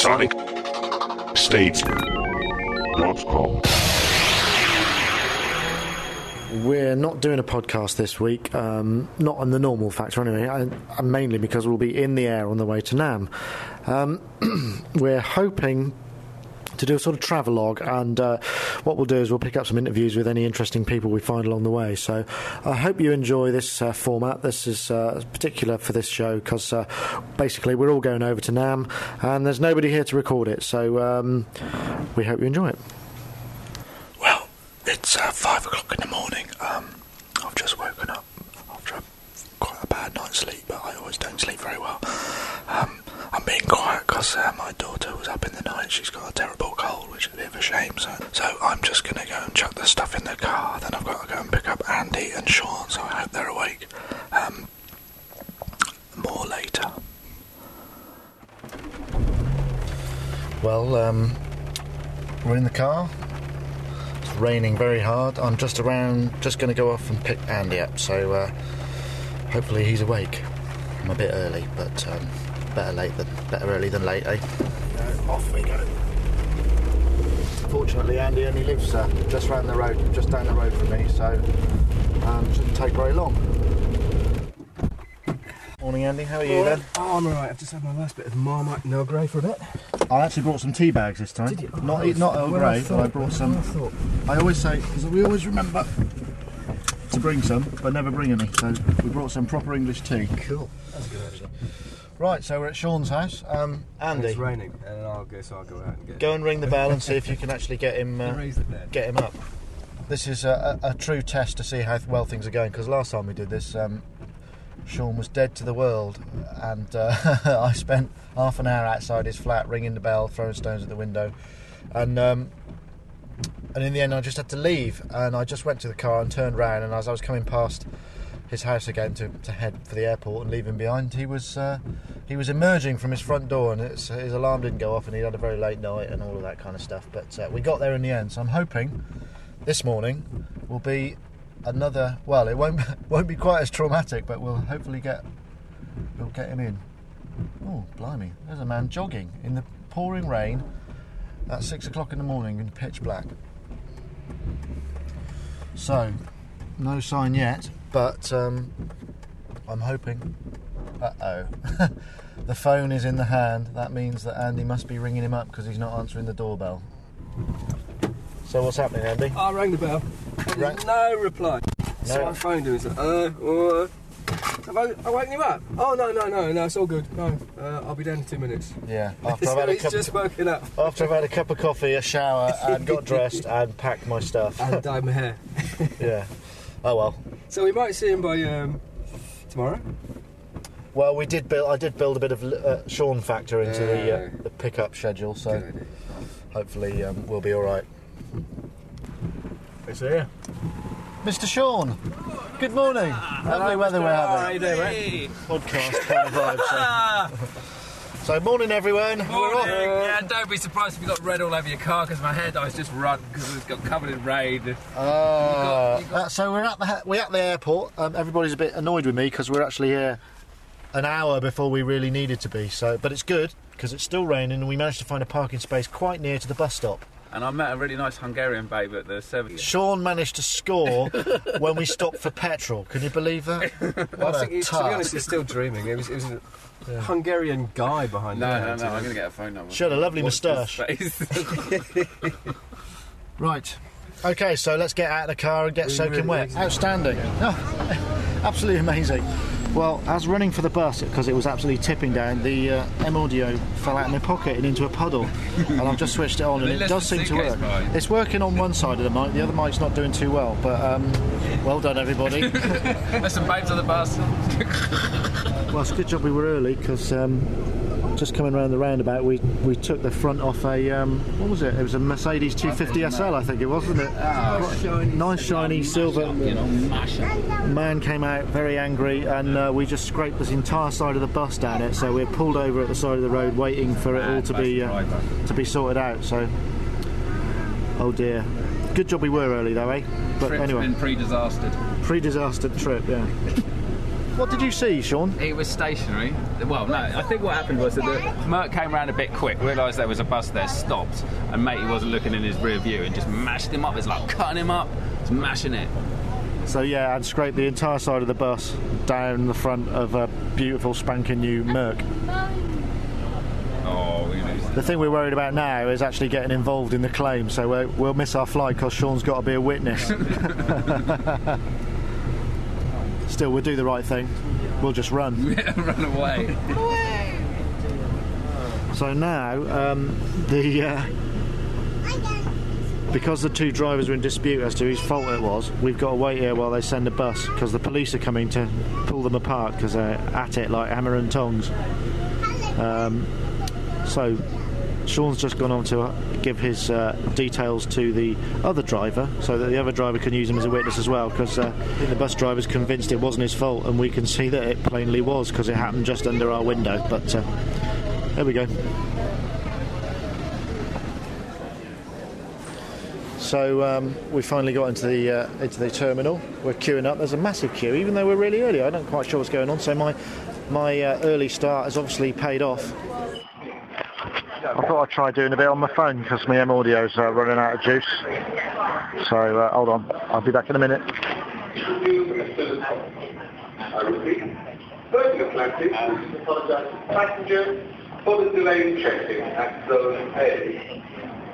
SonicState.com. We're not doing a podcast this week, um, not on the normal factor anyway, and and mainly because we'll be in the air on the way to NAMM. Um, we're hoping to do a sort of travelogue, and uh, what we'll do is we'll pick up some interviews with any interesting people we find along the way. So I hope you enjoy this uh, format. This is uh, particular for this show because uh, basically we're all going over to NAMM, and there's nobody here to record it. So um, we hope you enjoy it. Well, it's uh, five o'clock in the morning. Um, I've just woken up after a, quite a bad night's sleep, but I always don't sleep very well. Quiet because uh, my daughter was up in the night. She's got a terrible cold, which is a bit of a shame. So, so I'm just going to go and chuck the stuff in the car. Then I've got to go and pick up Andy and Sean. So I hope they're awake. Um, more later. Well, um, we're in the car. It's raining very hard. I'm just around, just going to go off and pick Andy up. So uh, hopefully he's awake. I'm a bit early, but um, better late than better early than late, eh? off we go. Fortunately, Andy only lives uh, just round the road, just down the road from me, so um, shouldn't take very long. Morning, Andy. How are you then? Oh, I'm alright. I've just had my last bit of Marmite and Earl Grey for a bit. I actually brought some tea bags this time. Did you? Not Oh, not Earl Grey, but I brought some. I. I always say because we always remember to bring some, but never bring any. So we brought some proper English tea. Cool. That's a good actually. Right, so we're at Sean's house. Um, Andy, It's raining, and I'll guess I'll go out and get. go and ring the bell and see if you can actually get him uh, Raise the bed. get him up. This is a, a, a true test to see how well things are going. Because last time we did this, um, Sean was dead to the world, and uh, I spent half an hour outside his flat ringing the bell, throwing stones at the window, and um, and in the end I just had to leave. And I just went to the car and turned round, and as I was coming past his house again to, to head for the airport and leave him behind, he was uh, he was emerging from his front door, and his alarm didn't go off, and he had a very late night and all of that kind of stuff. But uh, we got there in the end, so I'm hoping this morning will be another. Well, it won't won't be quite as traumatic, but we'll hopefully get we'll get him in. Oh, blimey! There's a man jogging in the pouring rain at six o'clock in the morning in pitch black. So, no sign yet, but um, I'm hoping. Uh oh. the phone is in the hand. That means that Andy must be ringing him up because he's not answering the doorbell. So, what's happening, Andy? I rang the bell. Rang- no reply. So No. I phoned him and said, uh, uh, have I, I woken you up? Oh, no, no, no, no, it's all good. No, uh, I'll be down in two minutes. Yeah, after I've had a cup, just woken up after I've had a cup of coffee, a shower, and got dressed and packed my stuff. and dyed my hair. yeah. Oh well. So we might see him by um, tomorrow. Well, we did build. I did build a bit of uh, Sean factor into the uh, the pickup schedule, so Good hopefully um, we'll be all right. It's here, Mr. Sean. Good morning. Lovely weather we're having. How having. you doing, mate? Podcast kind of vibe. So. so morning, everyone. Morning. Yeah, don't be surprised if you got red all over your car because my hair dye's just run because it's got covered in rain. Uh, uh, so we're at the we're at the airport. Um, everybody's a bit annoyed with me because we're actually here an hour before we really needed to be. So, but it's good because it's still raining and we managed to find a parking space quite near to the bus stop. And I met a really nice Hungarian babe at the service. Sean managed to score when we stopped for petrol. Can you believe that? What I a think he's, to be honest, he's still dreaming. It was, it was a Hungarian guy behind No, the no, counter. no, I'm going to get a phone number. She had a lovely moustache. Right. Okay, so let's get out of the car and get Really, soaking really wet. Outstanding. Oh, absolutely amazing. Well, as running for the bus because it was absolutely tipping down, the uh, M audio fell out of my pocket and into a puddle, and I've just switched it on, and it does seem to work. It's working on one side of the mic, the other mic's not doing too well. But um, well done, everybody. There's some babes on the bus. well, it's a good job we were early because um, just coming around the roundabout, we we took the front off a um, what was it? It was a Mercedes 250 SL, I think it was, wasn't it? Quite nice shiny silver. Man came out very angry, and uh, we just scraped this entire side of the bus down it. So we're pulled over at the side of the road, waiting for it all to be uh, to be sorted out. So, oh dear. Good job we were early though, eh? But Trip's anyway, been pre-disastered. pre-disaster trip, yeah. What did you see, Sean? He was stationary. Well, no, I think what happened was that the Merc came around a bit quick, realised there was a bus there, stopped, and matey wasn't looking in his rear view and just mashed him up. It's like cutting him up, smashing it. So yeah, I'd scraped the entire side of the bus down the front of a beautiful spanking new Merc. Oh. The thing we're worried about now is actually getting involved in the claim, so we'll miss our flight because Sean's got to be a witness. Still, we'll do the right thing. We'll just run. Run away. So now, um, the uh, because the two drivers are in dispute as to whose fault it was, we've got to wait here while they send a bus because the police are coming to pull them apart because they're at it like hammer and tongs. Um, so Sean's just gone on to give his uh, details to the other driver so that the other driver can use him as a witness as well because uh, the bus driver's convinced it wasn't his fault and we can see that it plainly was because it happened just under our window. But uh, there we go. So um, we finally got into the uh, into the terminal. We're queuing up. There's a massive queue, even though we're really early. I'm not quite sure what's going on. So my my uh, early start has obviously paid off. I thought I'd try doing a bit on my phone because my M audio's uh, running out of juice. So uh, hold on, I'll be back in a minute. I repeat, Virgin Atlantic apologise to passengers for the delay in check-in at Zone A.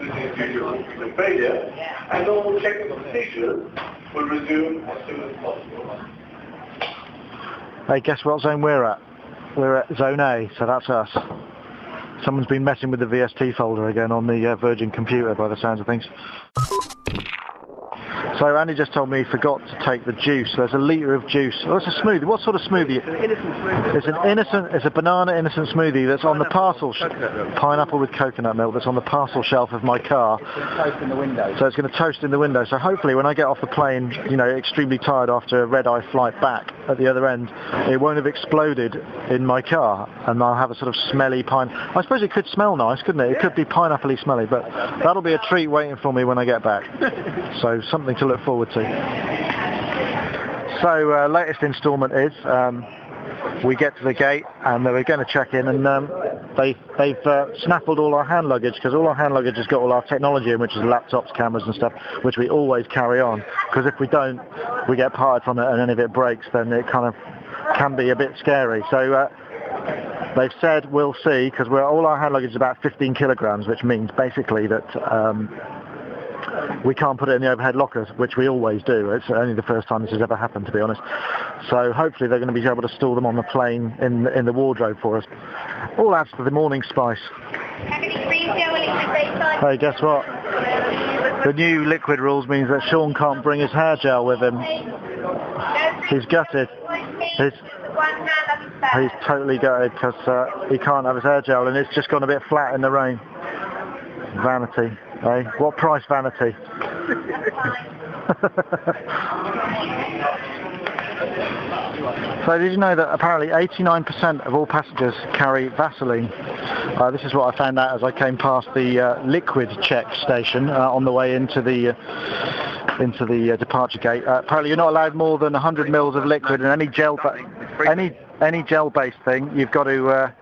This is due to system failure, and normal check-in procedures will resume as soon as possible. Hey, guess what zone we're at? We're at zone A, so that's us. Someone's been messing with the VST folder again on the uh, Virgin computer by the sounds of things. So Andy just told me he forgot to take the juice. There's a litre of juice. Oh, it's a smoothie. What sort of smoothie? It's an Innocent smoothie. It's an innocent, it's a banana innocent smoothie that's on the parcel, sh- pineapple with coconut milk that's on the parcel shelf of my car. Toast in the window. So it's going to toast in the window. So hopefully when I get off the plane, you know, extremely tired after a red-eye flight back at the other end, it won't have exploded in my car and I'll have a sort of smelly pine. I suppose it could smell nice, couldn't it? It could be pineapple-y smelly, but that'll be a treat waiting for me when I get back. so something to look forward to. So uh, latest instalment is um, we get to the gate and they were going to check in and um, they, they've uh, snaffled all our hand luggage because all our hand luggage has got all our technology in which is laptops, cameras and stuff which we always carry on because if we don't we get parted from it and then if it breaks then it kind of can be a bit scary. So uh, they've said we'll see because all our hand luggage is about 15 kilograms which means basically that um, we can't put it in the overhead lockers, which we always do. It's only the first time this has ever happened, to be honest. So hopefully they're going to be able to store them on the plane in in the wardrobe for us. All adds to the morning spice. Hey, guess what? The new liquid rules means that Sean can't bring his hair gel with him. He's gutted. He's, he's totally gutted because uh, he can't have his hair gel and it's just gone a bit flat in the rain. Vanity. Eh? What price vanity? so did you know that apparently 89% of all passengers carry Vaseline? Uh, this is what I found out as I came past the uh, liquid check station uh, on the way into the uh, into the uh, departure gate. Uh, apparently you're not allowed more than 100 mils of liquid and any gel ba- any any gel based thing you've got to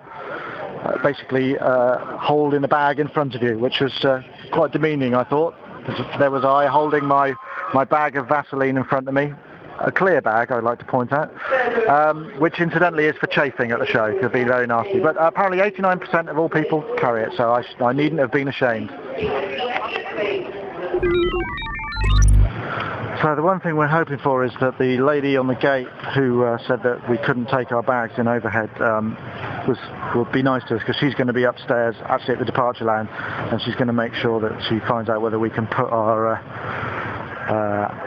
basically hold in a bag in front of you, which was quite demeaning, I thought. There was I holding my, my bag of Vaseline in front of me, a clear bag, I'd like to point out, um, which incidentally is for chafing at the show. It could be very nasty. But apparently 89% of all people carry it, so I, sh- I needn't have been ashamed. So the one thing we're hoping for is that the lady on the gate who uh, said that we couldn't take our bags in overhead um, was will be nice to us because she's going to be upstairs actually at the departure lounge and she's going to make sure that she finds out whether we can put our uh, uh,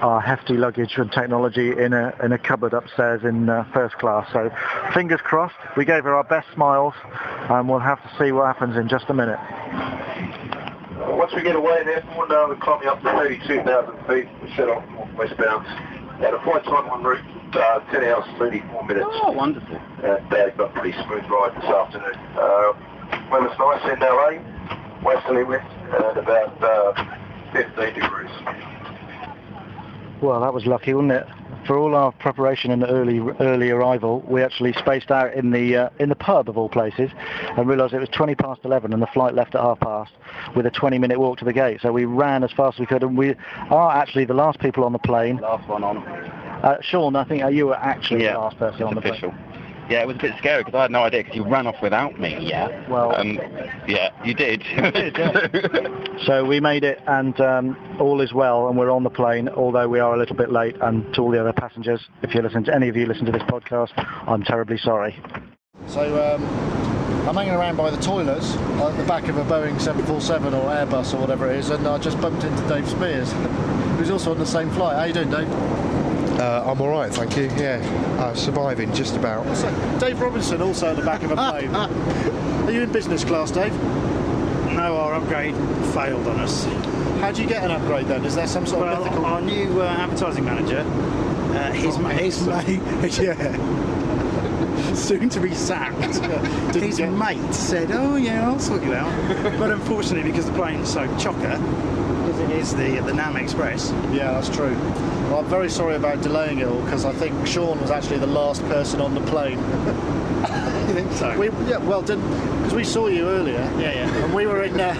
our hefty luggage and technology in a in a cupboard upstairs in uh, first class. So fingers crossed. We gave her our best smiles and we'll have to see what happens in just a minute. Once we get away there, we'll now we're climbing up to 32,000 feet. We set off westbound. At a flight time on route, uh, 10 hours 34 minutes. Oh, wonderful. And uh, got a pretty smooth ride this afternoon. Uh, weather's nice in LA, westerly wind, at about uh, 15 degrees. Well, that was lucky, wasn't it? for all our preparation and early early arrival, we actually spaced out in the uh, in the pub of all places, and realised it was 20 past 11, and the flight left at half past, with a 20 minute walk to the gate. So we ran as fast as we could, and we are actually the last people on the plane. Last one on. Uh, Sean, I think uh, you were actually the last person on the official. plane. Yeah, it was a bit scary because I had no idea because you ran off without me. Yeah. Well- Um, yeah, you did. So we made it, and um, all is well, and we're on the plane. Although we are a little bit late, and to all the other passengers, if you listen to any of you listen to this podcast, I'm terribly sorry. So um, I'm hanging around by the toilets at the back of a Boeing 747 or Airbus or whatever it is, and I just bumped into Dave Spears, who's also on the same flight. How you doing, Dave? Uh, I'm all right, thank you. Yeah, uh, surviving just about. So, Dave Robinson also at the back of a plane. Are you in business class, Dave? No, our upgrade failed on us. How do you get an upgrade then? Is there some sort of Well, mythical? our new uh, advertising manager, uh, his, ma- his mate, yeah, soon to be sacked. Didn't his get- mate said, "Oh yeah, I'll sort you out." but unfortunately, because the plane's so chocker, as it is the the NAMM Express, Yeah, that's true. Well, I'm very sorry about delaying it all because I think Sean was actually the last person on the plane. you think so? We, yeah, well, didn't because we saw you earlier. Yeah, yeah. And we were in. Uh,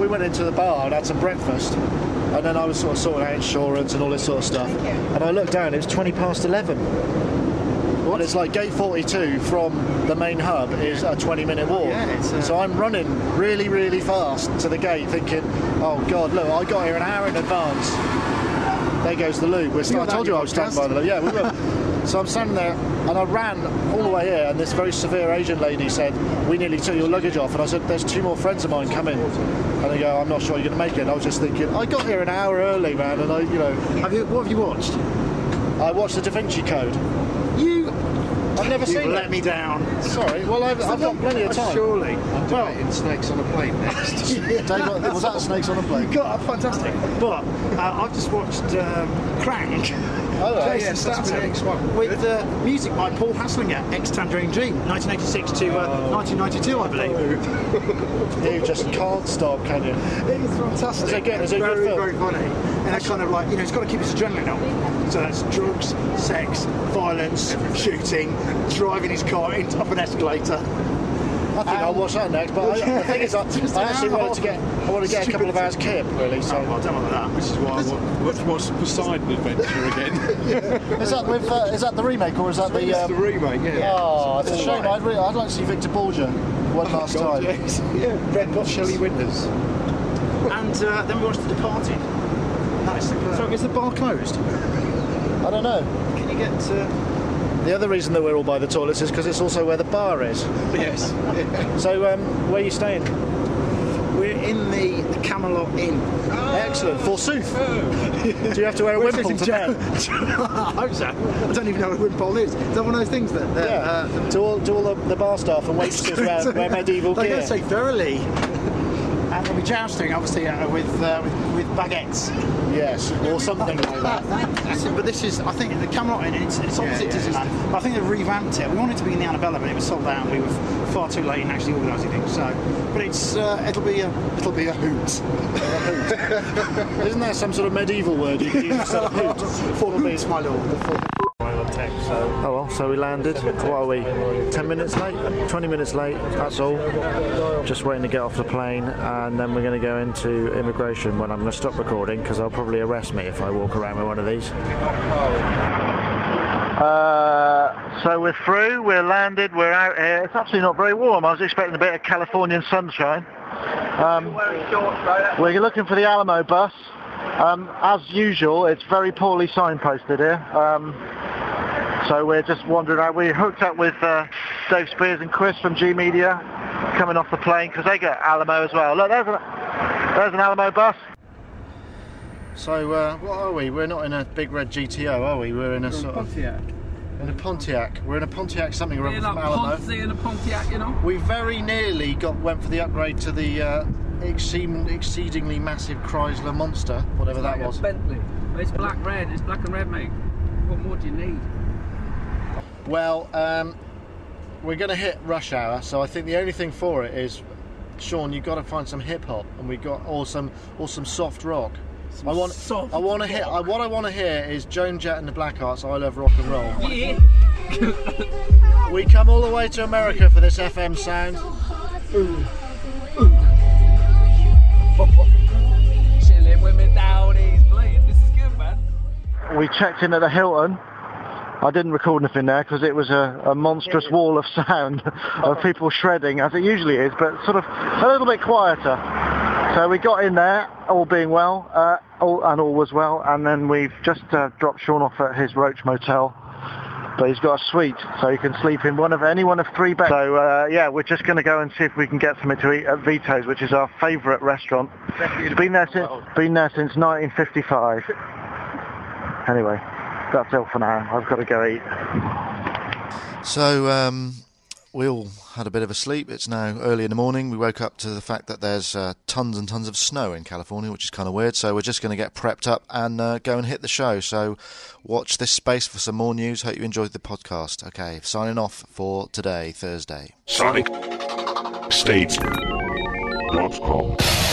we went into the bar and had some breakfast, and then I was sort of sorting out insurance and all this sort of stuff. And I looked down; it was twenty past eleven. And it's like gate 42 from the main hub is a 20 minute walk. yeah, it's, uh, so I'm running really, really fast to the gate thinking, oh God, look, I got here an hour in advance. There goes the loop. We're st- I told you I was standing by the loop. Yeah, we will. so I'm standing there and I ran all the way here and this very severe Asian lady said, we nearly took your luggage off. And I said, there's two more friends of mine coming. And they go, I'm not sure you're going to make it. And I was just thinking, I got here an hour early, man. And I, you know, Have you? What have you watched? I watched the Da Vinci Code. You. I've never You seen let it. me down. Sorry, well, I've, I've got plenty of time. Surely. Well, in Snakes on a Plane next. Dave, was that Snakes on a Plane? God, fantastic. But uh, I've just watched um, Crank. Oh, right. Jason yes, that's the next one. With uh, music by Paul Haslinger, ex Tangerine Dream, 1986 to uh, 1992, I believe. You just can't stop, can you? It's fantastic. Is it good? Is it a very, good film? very funny. And that kind of like, you know, it's got to keep his adrenaline up. So that's drugs, sex, violence, shooting, driving his car into up an escalator. I think I'll watch that next. But I, the thing is, I, I actually wanted to get, I want to get a couple of hours kip, really. So Oh, well, don't want that. Which is why I want, watch Poseidon Adventure again. is that with uh, is that the remake or is that the? it's the Um, remake, yeah. oh, it's a shame. I'd, really, I'd like to see Victor Borgia one last God, time. yes. Yeah, Red Hot Shelley Winters. And uh, then we watched The Departed. That is superb. So is the bar closed? I don't know. Can you get... Uh, The other reason that we're all by the toilets is because it's also where the bar is. Yes. So um, where are you staying? we're in the, the Camelot Inn. Excellent. Forsooth. Do you have to wear a wimple to bed? I hope so. I don't even know what a wimpole is. Is that one of those things that... that Yeah. uh, do all, do all the, the bar staff and waitresses wear, wear medieval gear? going to say thoroughly. And we'll be jousting, obviously, uh, with, uh, with with baguettes. Yes, or something like that. But this is, I think, the Camelot. It's, it's opposite Yeah, yeah, Disneyland. I think they've revamped it. We wanted to be in the Anabella, but it was sold out. and We were far too late in actually organising things. So, but it's uh, it'll be a it'll be a hoot. Isn't there some sort of medieval word you could use hoot? For hoots, my lord. Oh well, so we landed. What are we? 10 minutes late? 20 minutes late, that's all. Just waiting to get off the plane, and then we're going to go into immigration when I'm going to stop recording because they'll probably arrest me if I walk around with one of these. Uh, so we're through, we're landed, we're out here. It's actually not very warm. I was expecting a bit of Californian sunshine. Um, we're looking for the Alamo bus. Um, as usual, it's very poorly signposted here. Um, so we're just wandering out. We hooked up with uh, Dave Spears and Chris from G Media coming off the plane because they get Alamo as well. Look, there's an, there's an Alamo bus. So uh, what are we? We're not in a big red GTO, are we? We're in a sort of in a Pontiac. We're in a Pontiac something or other In from a Alamo. Ponzi and a Pontiac, you know. We very nearly got went for the upgrade to the uh, exceed, exceedingly massive Chrysler Monster, whatever that was. Bentley. It's black red. It's black and red, mate. What more do you need? Well, um, we're going to hit rush hour, so I think the only thing for it is, Sean, you've got to find some hip hop, and we got or some or some soft rock. I want. soft I want to hear. I, what I want to hear is Joan Jett and the Blackhearts. I love rock and roll. Yeah. We come all the way to America for this FM sound. Chilling with me dowdies, playing. This is good, man. We checked in at the Hilton. I didn't record anything there because it was a, a monstrous wall of sound of people shredding, as it usually is, but sort of a little bit quieter. So we got in there, all being well, uh, all, and all was well, and then we've just uh, dropped Sean off at his Roach Motel. But he's got a suite, so he can sleep in one of any one of three beds. So uh, yeah, we're just going to go and see if we can get something to eat at Vito's, which is our favourite restaurant. It's been there since been there since 1955. Anyway, that's all for now. I've got to go eat. So um, we all had a bit of a sleep. It's now early in the morning. We woke up to the fact that there's uh, tons and tons of snow in California, which is kind of weird. So we're just going to get prepped up and uh, go and hit the show. So watch this space for some more news. Hope you enjoyed the podcast. Okay, signing off for today, Thursday. SonicStates.com.